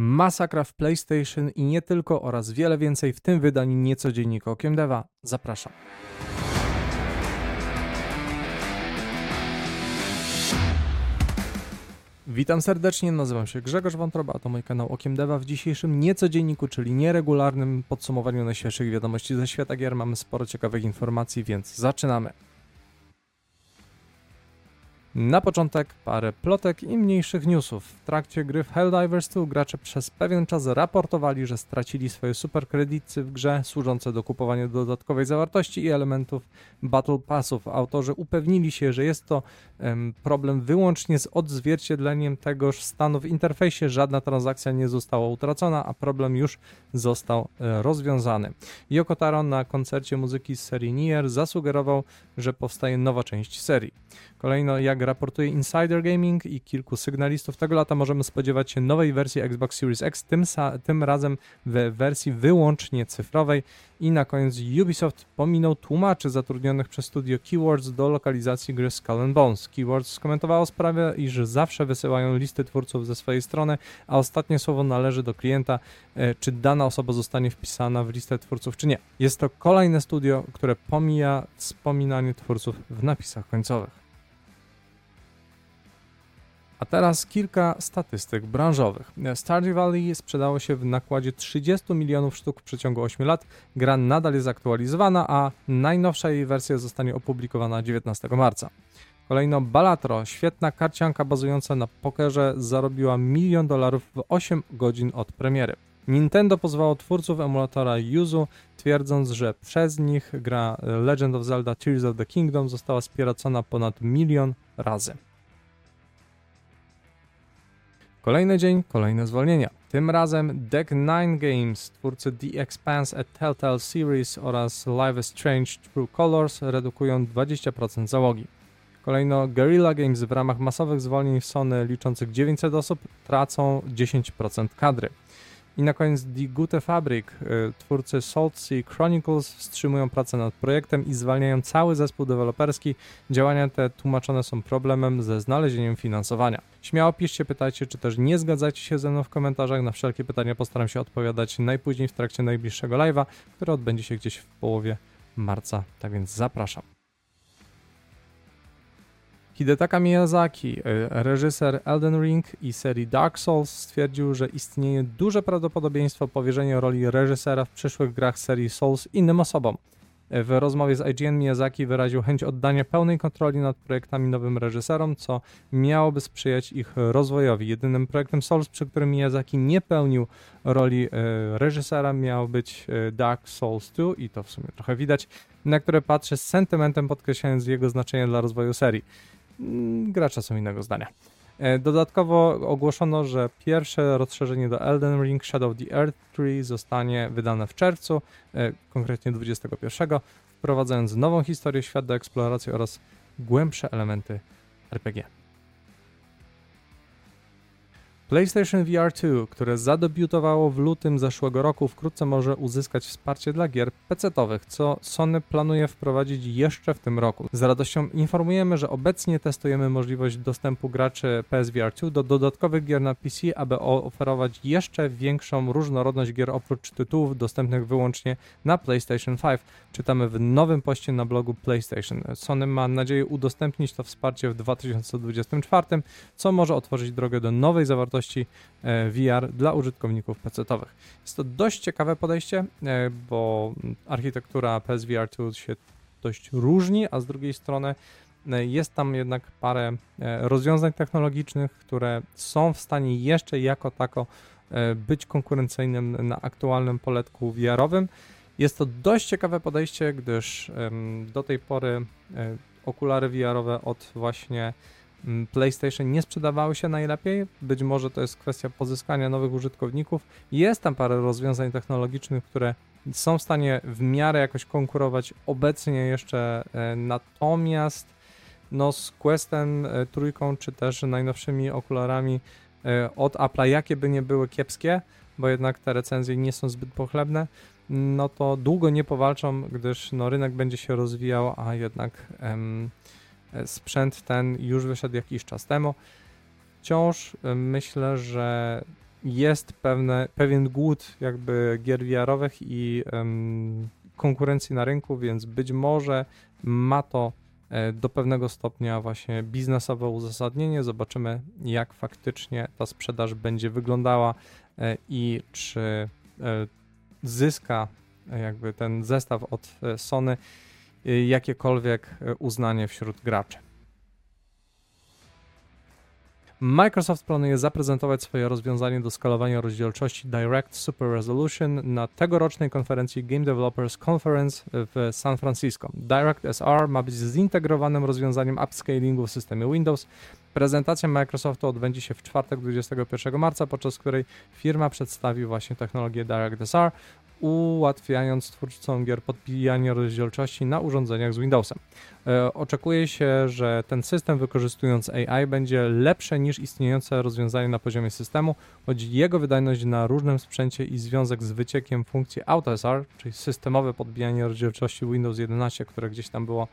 Masakra w PlayStation i nie tylko oraz wiele więcej w tym wydaniu niecodziennika Okiem Deva. Zapraszam. Witam serdecznie, nazywam się Grzegorz Wątroba, a to mój kanał Okiem Deva. W dzisiejszym niecodzienniku, czyli nieregularnym podsumowaniu najświeższych wiadomości ze świata gier mamy sporo ciekawych informacji, więc zaczynamy. Na początek parę plotek i mniejszych newsów. W trakcie gry w Helldivers 2 gracze przez pewien czas raportowali, że stracili swoje superkredyty w grze służące do kupowania dodatkowej zawartości i elementów Battle Passów. Autorzy upewnili się, że jest to em, problem wyłącznie z odzwierciedleniem tegoż stanu w interfejsie. Żadna transakcja nie została utracona, a problem już został e, rozwiązany. Yoko Taro na koncercie muzyki z serii Nier zasugerował, że powstaje nowa część serii. Kolejno, jak raportuje Insider Gaming i kilku sygnalistów, tego lata możemy spodziewać się nowej wersji Xbox Series X, tym, tym razem w wersji wyłącznie cyfrowej. I na koniec Ubisoft pominął tłumaczy zatrudnionych przez studio Keywords do lokalizacji gry Skull and Bones. Keywords skomentowało sprawę, iż zawsze wysyłają listy twórców ze swojej strony, a ostatnie słowo należy do klienta, e, czy dana osoba zostanie wpisana w listę twórców, czy nie. Jest to kolejne studio, które pomija wspominanie twórców w napisach końcowych. A teraz kilka statystyk branżowych. Stardew Valley sprzedało się w nakładzie 30 milionów sztuk w przeciągu 8 lat. Gra nadal jest aktualizowana, a najnowsza jej wersja zostanie opublikowana 19 marca. Kolejno Balatro, świetna karcianka bazująca na pokerze, zarobiła milion dolarów w 8 godzin od premiery. Nintendo pozwało twórców emulatora Yuzu, twierdząc, że przez nich gra Legend of Zelda Tears of the Kingdom została spieracona ponad milion razy. Kolejny dzień, kolejne zwolnienia. Tym razem Deck 9 Games, twórcy The Expanse a Telltale Series oraz Live is Strange True Colors redukują 20% załogi. Kolejno Guerrilla Games w ramach masowych zwolnień Sony liczących 900 osób tracą 10% kadry. I na koniec Die Gute Fabrik, y, twórcy Salt Sea Chronicles wstrzymują pracę nad projektem i zwalniają cały zespół deweloperski. Działania te tłumaczone są problemem ze znalezieniem finansowania. Śmiało piszcie, pytajcie, czy też nie zgadzacie się ze mną w komentarzach. Na wszelkie pytania postaram się odpowiadać najpóźniej w trakcie najbliższego live'a, który odbędzie się gdzieś w połowie marca. Tak więc zapraszam. Hidetaka Miyazaki, e, reżyser Elden Ring i serii Dark Souls, stwierdził, że istnieje duże prawdopodobieństwo powierzenia roli reżysera w przyszłych grach serii Souls innym osobom. W rozmowie z IGN Miyazaki wyraził chęć oddania pełnej kontroli nad projektami nowym reżyserom, co miałoby sprzyjać ich rozwojowi. Jedynym projektem Souls, przy którym Miyazaki nie pełnił roli e, reżysera, miał być Dark Souls 2 i to w sumie trochę widać, na które patrzę z sentymentem podkreślając jego znaczenie dla rozwoju serii. Mm, gracze są innego zdania. E, dodatkowo ogłoszono, że pierwsze rozszerzenie do Elden Ring Shadow of the Earth Tree zostanie wydane w czerwcu, e, konkretnie 21, wprowadzając nową historię, świat do eksploracji oraz głębsze elementy RPG. PlayStation VR 2, które zadebiutowało w lutym zeszłego roku, wkrótce może uzyskać wsparcie dla gier PC-owych, co Sony planuje wprowadzić jeszcze w tym roku. Z radością informujemy, że obecnie testujemy możliwość dostępu graczy PSVR 2 do dodatkowych gier na PC, aby oferować jeszcze większą różnorodność gier oprócz tytułów dostępnych wyłącznie na PlayStation 5. Czytamy w nowym poście na blogu PlayStation. Sony ma nadzieję udostępnić to wsparcie w 2024, co może otworzyć drogę do nowej zawartości wartości e, VR dla użytkowników PC-owych. Jest to dość ciekawe podejście, e, bo architektura PSVR 2 się dość różni, a z drugiej strony e, jest tam jednak parę rozwiązań technologicznych, które są w stanie jeszcze jako tako być konkurencyjnym na aktualnym poletku VR-owym. Jest to dość ciekawe podejście, gdyż do tej pory okulary VR-owe od właśnie PlayStation nie sprzedawały się najlepiej. Być może to jest kwestia pozyskania nowych użytkowników. Jest tam parę rozwiązań technologicznych, które są w stanie w miarę jakoś konkurować obecnie jeszcze, e, natomiast no z Questem e, trójką, czy też najnowszymi okularami e, od Apple'a, jakie by nie były kiepskie, bo jednak te recenzje nie są zbyt pochlebne, no to długo nie powalczą, gdyż no, rynek będzie się rozwijał, a jednak em, sprzęt ten już wyszedł jakiś czas temu. Wciąż e, myślę, że jest pewne, pewien głód jakby gier VR-owych i um, konkurencji na rynku, więc być może ma to e, do pewnego stopnia właśnie biznesowe uzasadnienie. Zobaczymy, jak faktycznie ta sprzedaż będzie wyglądała e, i czy e, zyska jakby ten zestaw od Sony jakiekolwiek uznanie wśród graczy. Microsoft planuje zaprezentować swoje rozwiązanie do skalowania rozdzielczości Direct Super Resolution na tegorocznej konferencji Game Developers Conference w San Francisco. Direct SR ma być zintegrowanym rozwiązaniem upscalingu w systemie Windows. Prezentacja Microsoftu odbędzie się w czwartek 21 marca, podczas której firma przedstawi właśnie technologię DirectSR ułatwiając twórcom gier podbijanie rozdzielczości na urządzeniach z Windowsem. E, oczekuje się, że ten system wykorzystując AI będzie lepsze niż istniejące rozwiązanie na poziomie systemu, choć jego wydajność na różnym sprzęcie i związek z wyciekiem funkcji AutoSR, czyli systemowe podbijanie rozdzielczości Windows 11, które gdzieś tam było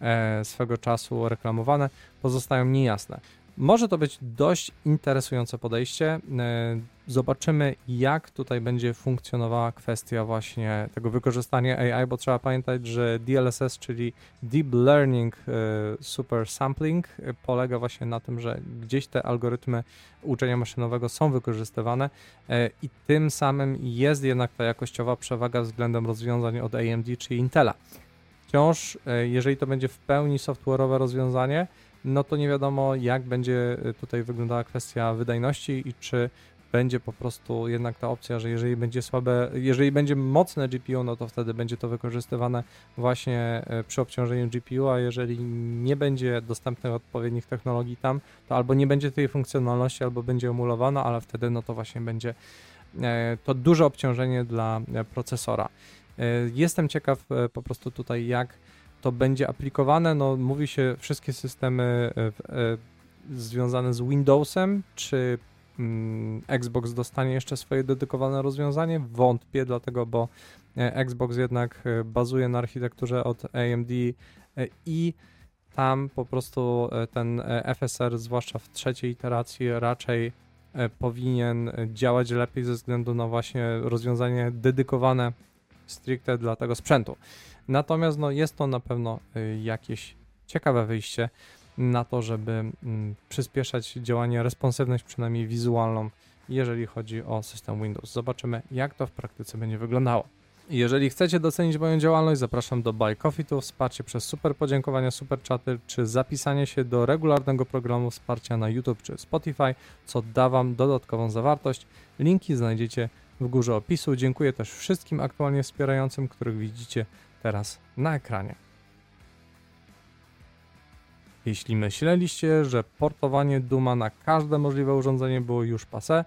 e, swego czasu reklamowane, pozostają niejasne. Może to być dość interesujące podejście. E, zobaczymy, jak tutaj będzie funkcjonowała kwestia właśnie tego wykorzystania AI, bo trzeba pamiętać, że DLSS, czyli Deep Learning e, Super Sampling, e, polega właśnie na tym, że gdzieś te algorytmy uczenia maszynowego są wykorzystywane i tym samym jest jednak ta jakościowa przewaga względem rozwiązań od AMD czy Intela. Wciąż, jeżeli to będzie w pełni software'owe rozwiązanie, no to nie wiadomo, jak będzie y, tutaj wyglądała kwestia wydajności i czy będzie po prostu jednak ta opcja, że jeżeli będzie słabe, jeżeli będzie mocne GPU, no to wtedy będzie to wykorzystywane właśnie y, przy obciążeniu GPU, a jeżeli nie będzie dostępnych odpowiednich technologii tam, to albo nie będzie tej funkcjonalności, albo będzie emulowana, ale wtedy no to właśnie będzie e, to duże obciążenie dla procesora. Jestem ciekaw po prostu tutaj, jak to będzie aplikowane. No, mówi się wszystkie systemy e, e, związane z Windowsem, czy mm, Xbox dostanie jeszcze swoje dedykowane rozwiązanie? Wątpię, dlatego, bo e, Xbox jednak bazuje na architekturze od AMD i tam po prostu ten FSR, zwłaszcza w trzeciej iteracji, raczej powinien działać lepiej ze względu na właśnie rozwiązanie dedykowane stricte dla tego sprzętu. Natomiast no, jest to na pewno y, jakieś ciekawe wyjście na to, żeby mm, przyspieszać działanie, responsywność przynajmniej wizualną, jeżeli chodzi o system Windows. Zobaczymy, jak to w praktyce będzie wyglądało. Jeżeli chcecie docenić moją działalność, zapraszam do Buy Coffee to wsparcie przez super podziękowania, super czaty, czy zapisanie się do regularnego programu wsparcia na YouTube czy Spotify, co da Wam dodatkową zawartość. Linki znajdziecie w górze opisu. Dziękuję też wszystkim aktualnie wspierającym, których widzicie teraz na ekranie. Jeśli myśleliście, że portowanie Duma na każde możliwe urządzenie było już pase,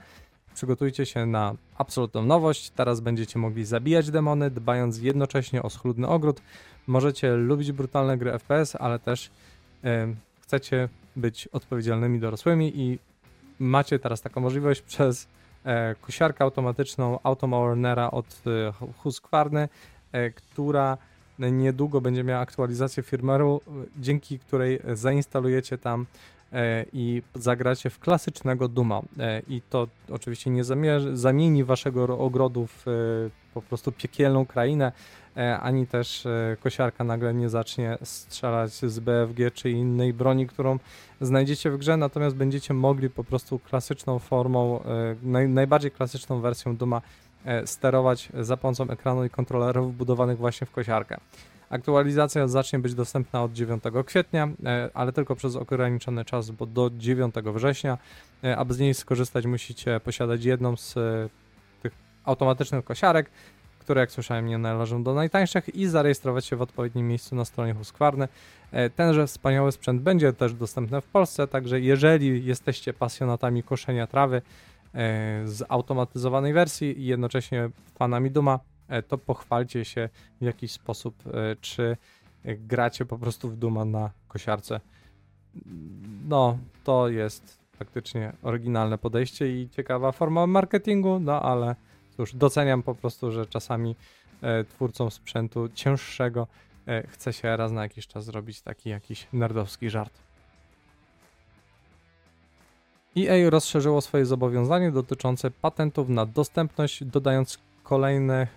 przygotujcie się na absolutną nowość. Teraz będziecie mogli zabijać demony, dbając jednocześnie o schludny ogród. Możecie lubić brutalne gry FPS, ale też yy, chcecie być odpowiedzialnymi dorosłymi i macie teraz taką możliwość przez e, kosiarkę automatyczną Automowernera od e, Husqvarny, e, która niedługo będzie miała aktualizację firmware'u, dzięki której zainstalujecie tam e, i zagracie w klasycznego Duma. E, I to oczywiście nie zamieni waszego ogrodu w e, po prostu piekielną krainę, ani też kosiarka nagle nie zacznie strzelać z BFG czy innej broni, którą znajdziecie w grze, natomiast będziecie mogli po prostu klasyczną formą, naj, najbardziej klasyczną wersją Duma E, sterować za pomocą ekranu i kontrolerów wbudowanych właśnie w kosiarkę. Aktualizacja zacznie być dostępna od 9 kwietnia, e, ale tylko przez ograniczony czas, bo do 9 września. E, aby z niej skorzystać, musicie posiadać jedną z tych automatycznych kosiarek, które jak słyszałem nie należą do najtańszych i zarejestrować się w odpowiednim miejscu na stronie Husqvarny. Tenże wspaniały sprzęt będzie też dostępny w Polsce, także jeżeli jesteście pasjonatami koszenia trawy, E, z automatyzowanej wersji i jednocześnie fanami Duma, e, to pochwalcie się w jakiś sposób, e, czy gracie po prostu w Duma na kosiarce. No, to jest faktycznie oryginalne podejście i ciekawa forma marketingu, no ale cóż, doceniam po prostu, że czasami twórcom sprzętu cięższego chce się raz na jakiś czas zrobić taki jakiś nerdowski żart. EA rozszerzyło swoje zobowiązanie dotyczące patentów na dostępność, dodając kolejne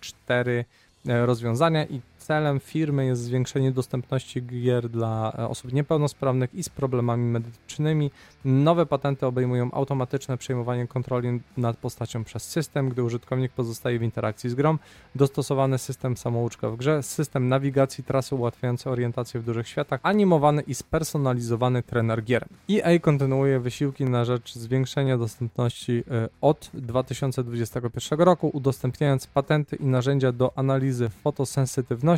cztery rozwiązania i celem firmy jest zwiększenie dostępności gier dla e, osób niepełnosprawnych i z problemami medycznymi. Nowe patenty obejmują automatyczne przejmowanie kontroli nad postacią przez system, gdy użytkownik pozostaje w interakcji z grą, dostosowany system samouczka w grze, system nawigacji trasy ułatwiający orientację w dużych światach, animowany i spersonalizowany trener gier. EA kontynuuje wysiłki na rzecz zwiększenia dostępności e, od 2021 roku, udostępniając patenty i narzędzia do analizy fotosensytywności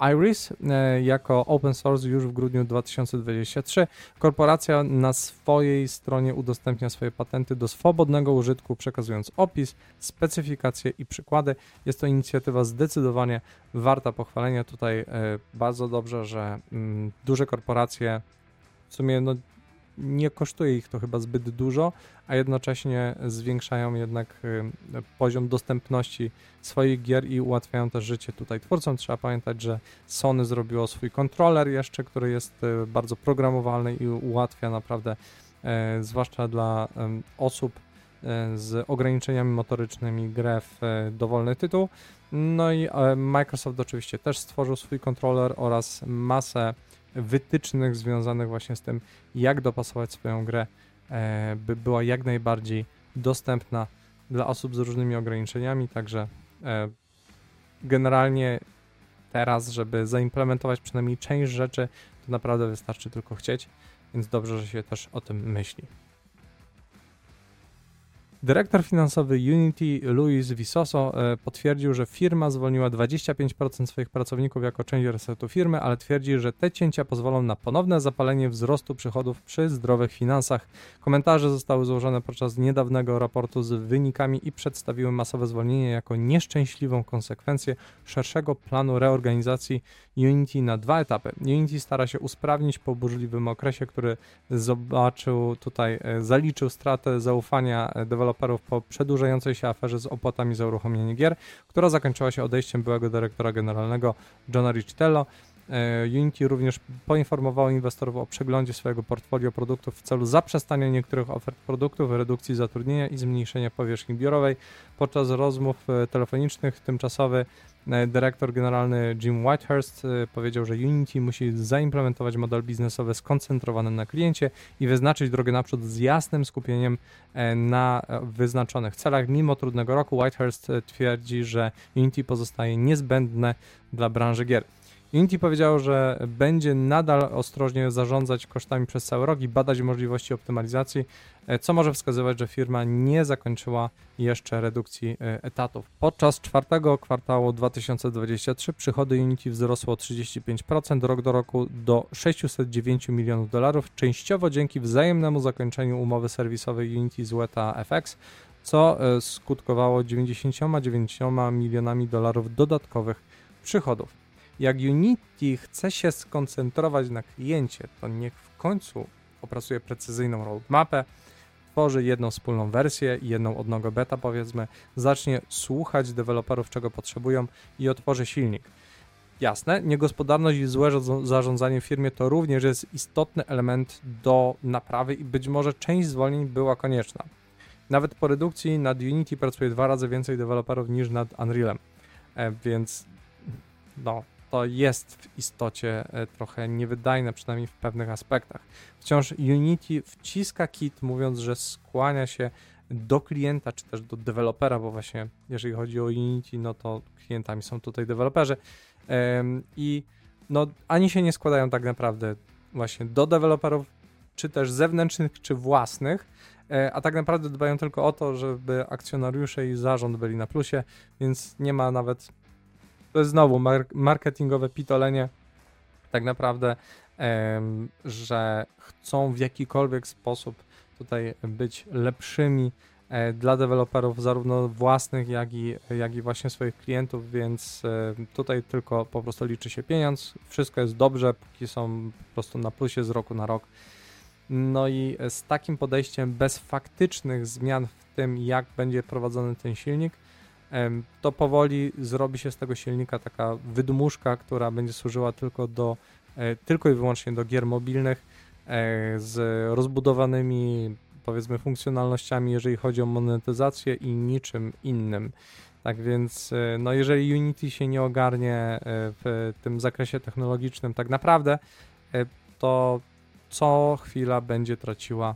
Iris e, jako open source już w grudniu 2023. Korporacja na swojej stronie udostępnia swoje patenty do swobodnego użytku, przekazując opis, specyfikacje i przykłady. Jest to inicjatywa zdecydowanie warta pochwalenia. Tutaj e, bardzo dobrze, że mm, duże korporacje w sumie no, nie kosztuje ich to chyba zbyt dużo, a jednocześnie zwiększają jednak y, poziom dostępności swoich gier i ułatwiają też życie tutaj twórcom. Trzeba pamiętać, że Sony zrobiło swój kontroler jeszcze, który jest y, bardzo programowalny i ułatwia naprawdę, e, zwłaszcza dla osób e, z ograniczeniami motorycznymi grę w e, dowolny tytuł. No i Microsoft oczywiście też stworzył swój kontroler oraz masę wytycznych związanych właśnie z tym, jak dopasować swoją grę, e, by była jak najbardziej dostępna dla osób z różnymi ograniczeniami. Także e, generalnie teraz, żeby zaimplementować przynajmniej część rzeczy, to naprawdę wystarczy tylko chcieć, więc dobrze, że się też o tym myśli. Dyrektor finansowy Unity Luis Visoso e, potwierdził, że firma zwolniła 25% swoich pracowników jako część resetu firmy, ale twierdzi, że te cięcia pozwolą na ponowne zapalenie wzrostu przychodów przy zdrowych finansach. Komentarze zostały złożone podczas niedawnego raportu z wynikami i przedstawiły masowe zwolnienie jako nieszczęśliwą konsekwencję szerszego planu reorganizacji Unity na dwa etapy. Unity stara się usprawnić po burzliwym okresie, który zobaczył tutaj, e, zaliczył stratę zaufania deweloperów deweloperów po przedłużającej się aferze z opłatami za uruchomienie gier, która zakończyła się odejściem byłego dyrektora generalnego Johna Riccitello. E, Unity również poinformowało inwestorów o przeglądzie swojego portfolio produktów w celu zaprzestania niektórych ofert produktów, redukcji zatrudnienia i zmniejszenia powierzchni biurowej. Podczas rozmów e, telefonicznych tymczasowy dyrektor generalny Jim Whitehurst e, powiedział, że Unity musi zaimplementować model biznesowy skoncentrowany na kliencie i wyznaczyć drogę naprzód z jasnym skupieniem e, na wyznaczonych celach. Mimo trudnego roku Whitehurst twierdzi, że Unity pozostaje niezbędne dla branży gier. Unity powiedział, że będzie nadal ostrożnie zarządzać kosztami przez cały rok i badać możliwości optymalizacji, e, co może wskazywać, że firma nie zakończyła jeszcze redukcji e, etatów. Podczas czwartego kwartału 2023 przychody Unity wzrosło o 35% rok do roku do 609 milionów dolarów, częściowo dzięki wzajemnemu zakończeniu umowy serwisowej Unity z Weta FX, co e, skutkowało 99 milionami dolarów dodatkowych przychodów. Jak Unity chce się skoncentrować na kliencie, to niech w końcu opracuje precyzyjną roadmapę, tworzy jedną wspólną wersję jedną odnogę beta powiedzmy, zacznie słuchać deweloperów czego potrzebują i otworzy silnik. Jasne, niegospodarność i złe zarządzanie w firmie to również jest istotny element do naprawy i być może część zwolnień była konieczna. Nawet po redukcji nad Unity pracuje dwa razy więcej deweloperów niż nad Unrealem, e, więc no, to jest w istocie e, trochę niewydajne, przynajmniej w pewnych aspektach. Wciąż Unity wciska kit, mówiąc, że skłania się do klienta, czy też do dewelopera, bo właśnie jeżeli chodzi o Unity, no to klientami są tutaj deweloperzy. I no, ani się nie składają tak naprawdę właśnie do deweloperów, czy też zewnętrznych, czy własnych, e, a tak naprawdę dbają tylko o to, żeby akcjonariusze i zarząd byli na plusie, więc nie ma nawet to jest znowu marketingowe pitolenie, tak naprawdę, że chcą w jakikolwiek sposób tutaj być lepszymi e, dla deweloperów, zarówno własnych, jak i, jak i właśnie swoich klientów, więc e, tutaj tylko po prostu liczy się pieniądz. Wszystko jest dobrze, póki są po prostu na plusie z roku na rok. No i z takim podejściem, bez faktycznych zmian w tym, jak będzie prowadzony ten silnik, to powoli zrobi się z tego silnika taka wydmuszka, która będzie służyła tylko do, e, tylko i wyłącznie do gier mobilnych e, z rozbudowanymi powiedzmy funkcjonalnościami, jeżeli chodzi o monetyzację i niczym innym. Tak więc, e, no jeżeli Unity się nie ogarnie w tym zakresie technologicznym, tak naprawdę, to co chwila będzie traciła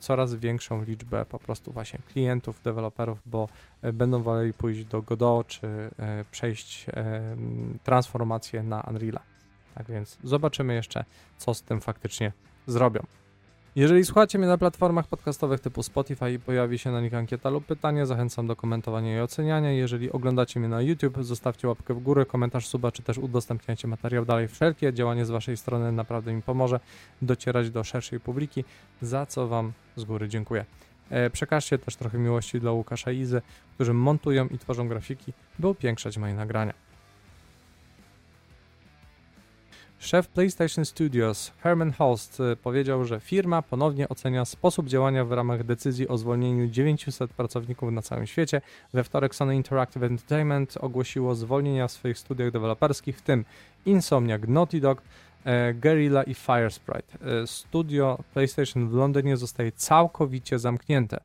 coraz większą liczbę po prostu właśnie klientów, deweloperów, bo będą woleli pójść do Godot czy przejść transformację na Unreal. Tak więc zobaczymy jeszcze, co z tym faktycznie zrobią. Jeżeli słuchacie mnie na platformach podcastowych typu Spotify i pojawi się na nich ankieta lub pytanie, zachęcam do komentowania i oceniania. Jeżeli oglądacie mnie na YouTube, zostawcie łapkę w górę, komentarz, suba, czy też udostępniajcie materiał dalej. Wszelkie działanie z Waszej strony naprawdę mi pomoże docierać do szerszej publiki, za co Wam z góry dziękuję. E, przekażcie też trochę miłości dla Łukasza i Izy, którzy montują i tworzą grafiki, by upiększać moje nagrania. Szef PlayStation Studios Herman Holst y, powiedział, że firma ponownie ocenia sposób działania w ramach decyzji o zwolnieniu 900 pracowników na całym świecie. We wtorek Sony Interactive Entertainment ogłosiło zwolnienia w swoich studiach deweloperskich, w tym Insomniac, Naughty Dog, e, Guerrilla i Firesprite. E, studio PlayStation w Londynie zostaje całkowicie zamknięte.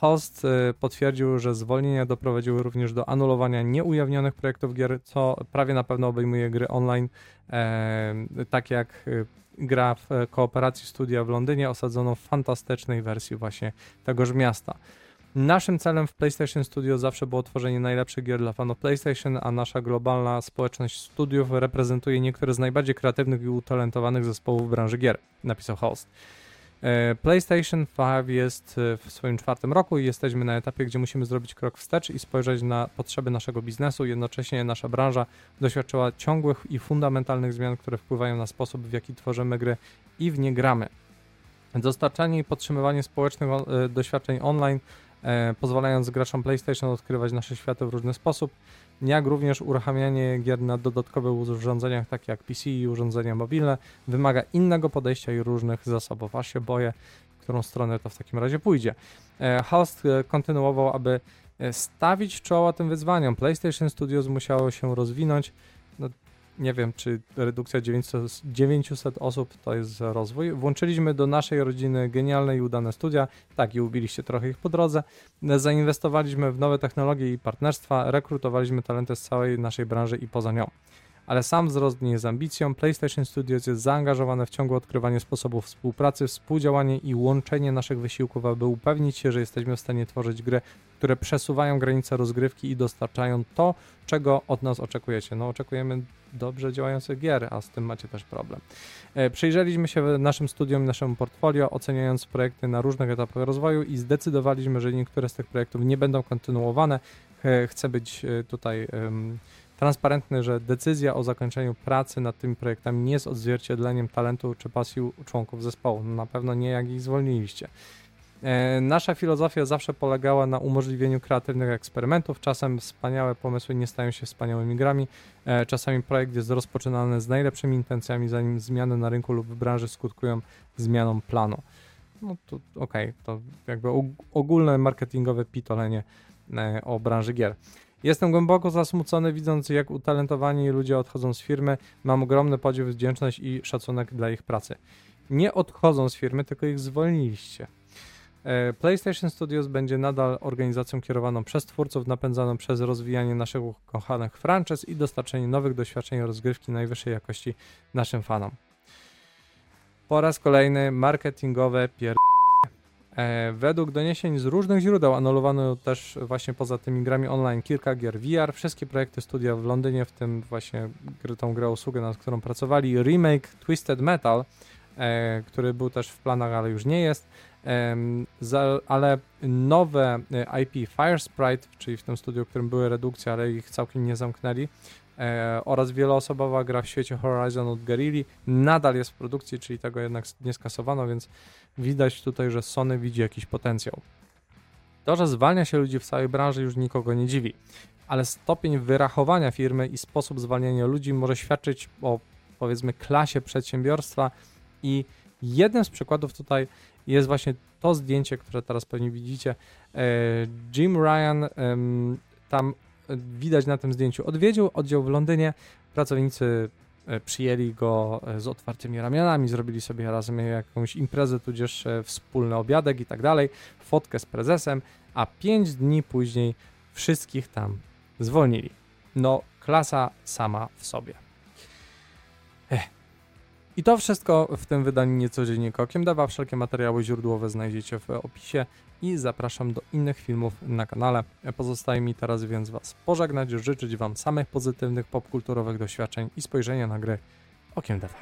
Host y, potwierdził, że zwolnienia doprowadziły również do anulowania nieujawnionych projektów gier, co prawie na pewno obejmuje gry online, e, tak jak y, gra w kooperacji studia w Londynie osadzono w fantastycznej wersji właśnie tegoż miasta. Naszym celem w PlayStation Studio zawsze było tworzenie najlepszych gier dla fanów PlayStation, a nasza globalna społeczność studiów reprezentuje niektóre z najbardziej kreatywnych i utalentowanych zespołów w branży gier, napisał Host. E, PlayStation 5 jest e, w swoim czwartym roku i jesteśmy na etapie, gdzie musimy zrobić krok wstecz i spojrzeć na potrzeby naszego biznesu. Jednocześnie nasza branża doświadczyła ciągłych i fundamentalnych zmian, które wpływają na sposób, w jaki tworzymy gry i w nie gramy. Dostarczanie i podtrzymywanie społecznych e, doświadczeń online, pozwalając graczom PlayStation odkrywać nasze światy w różny sposób, jak również uruchamianie gier na dodatkowych urządzeniach, takie jak PC i urządzenia mobilne, wymaga innego podejścia i różnych zasobów. Aż się boję, w którą stronę to w takim razie pójdzie. E, Host e, kontynuował, aby e, stawić czoła tym wyzwaniom. PlayStation Studios musiało się rozwinąć. No, nie wiem, czy redukcja 900, 900 osób to jest rozwój. Włączyliśmy do naszej rodziny genialne i udane studia, tak i ubiliście trochę ich po drodze. Zainwestowaliśmy w nowe technologie i partnerstwa, rekrutowaliśmy talenty z całej naszej branży i poza nią ale sam wzrost nie jest ambicją. PlayStation Studios jest zaangażowane w ciągłe odkrywanie sposobów współpracy, współdziałanie i łączenie naszych wysiłków, aby upewnić się, że jesteśmy w stanie tworzyć gry, które przesuwają granice rozgrywki i dostarczają to, czego od nas oczekujecie. No, oczekujemy dobrze działających gier, a z tym macie też problem. E, przyjrzeliśmy się naszym studiom naszemu portfolio, oceniając projekty na różnych etapach rozwoju i zdecydowaliśmy, że niektóre z tych projektów nie będą kontynuowane. Chcę być e, tutaj transparentny, że decyzja o zakończeniu pracy nad tymi projektami nie jest odzwierciedleniem talentu czy pasji członków zespołu. Na pewno nie jak ich zwolniliście. E, nasza filozofia zawsze polegała na umożliwieniu kreatywnych eksperymentów. Czasem wspaniałe pomysły nie stają się wspaniałymi grami. E, czasami projekt jest rozpoczynany z najlepszymi intencjami, zanim zmiany na rynku lub w branży skutkują zmianą planu. No to okej, okay, to jakby ogólne marketingowe pitolenie e, o branży gier. Jestem głęboko zasmucony, widząc jak utalentowani ludzie odchodzą z firmy. Mam ogromny podziw, wdzięczność i szacunek dla ich pracy. Nie odchodzą z firmy, tylko ich zwolniliście. E, PlayStation Studios będzie nadal organizacją kierowaną przez twórców, napędzaną przez rozwijanie naszych ukochanych franchise i dostarczenie nowych doświadczeń rozgrywki najwyższej jakości naszym fanom. Po raz kolejny marketingowe pier... E, według doniesień z różnych źródeł anulowano też właśnie poza tymi grami online kilka gier VR. Wszystkie projekty studia w Londynie, w tym właśnie tą grę usługę, nad którą pracowali, remake Twisted Metal, e, który był też w planach, ale już nie jest. Ale nowe e, IP Firesprite, czyli w tym studiu, w którym były redukcje, ale ich całkiem nie zamknęli, e, oraz wieloosobowa gra w świecie Horizon od Guerrilli nadal jest w produkcji, czyli tego jednak nie skasowano, więc widać tutaj, że Sony widzi jakiś potencjał. To, że zwalnia się ludzi w całej branży już nikogo nie dziwi, ale stopień wyrachowania firmy i sposób zwalniania ludzi może świadczyć o powiedzmy klasie przedsiębiorstwa i jednym z przykładów tutaj jest właśnie to zdjęcie, które teraz pewnie widzicie. E, Jim Ryan tam widać na tym zdjęciu odwiedził oddział w Londynie. Pracownicy e, przyjęli go e, z otwartymi ramionami, zrobili sobie razem jakąś imprezę, tudzież e, wspólny obiadek i tak dalej, fotkę z prezesem, a pięć dni później wszystkich tam zwolnili. No, klasa sama w sobie. I to wszystko w tym wydaniu niecodziennie kokiem dawa. Wszelkie materiały źródłowe znajdziecie w opisie i zapraszam do innych filmów na kanale. Pozostaje mi teraz więc Was pożegnać, życzyć Wam samych pozytywnych popkulturowych doświadczeń i spojrzenia na gry okiem dewa.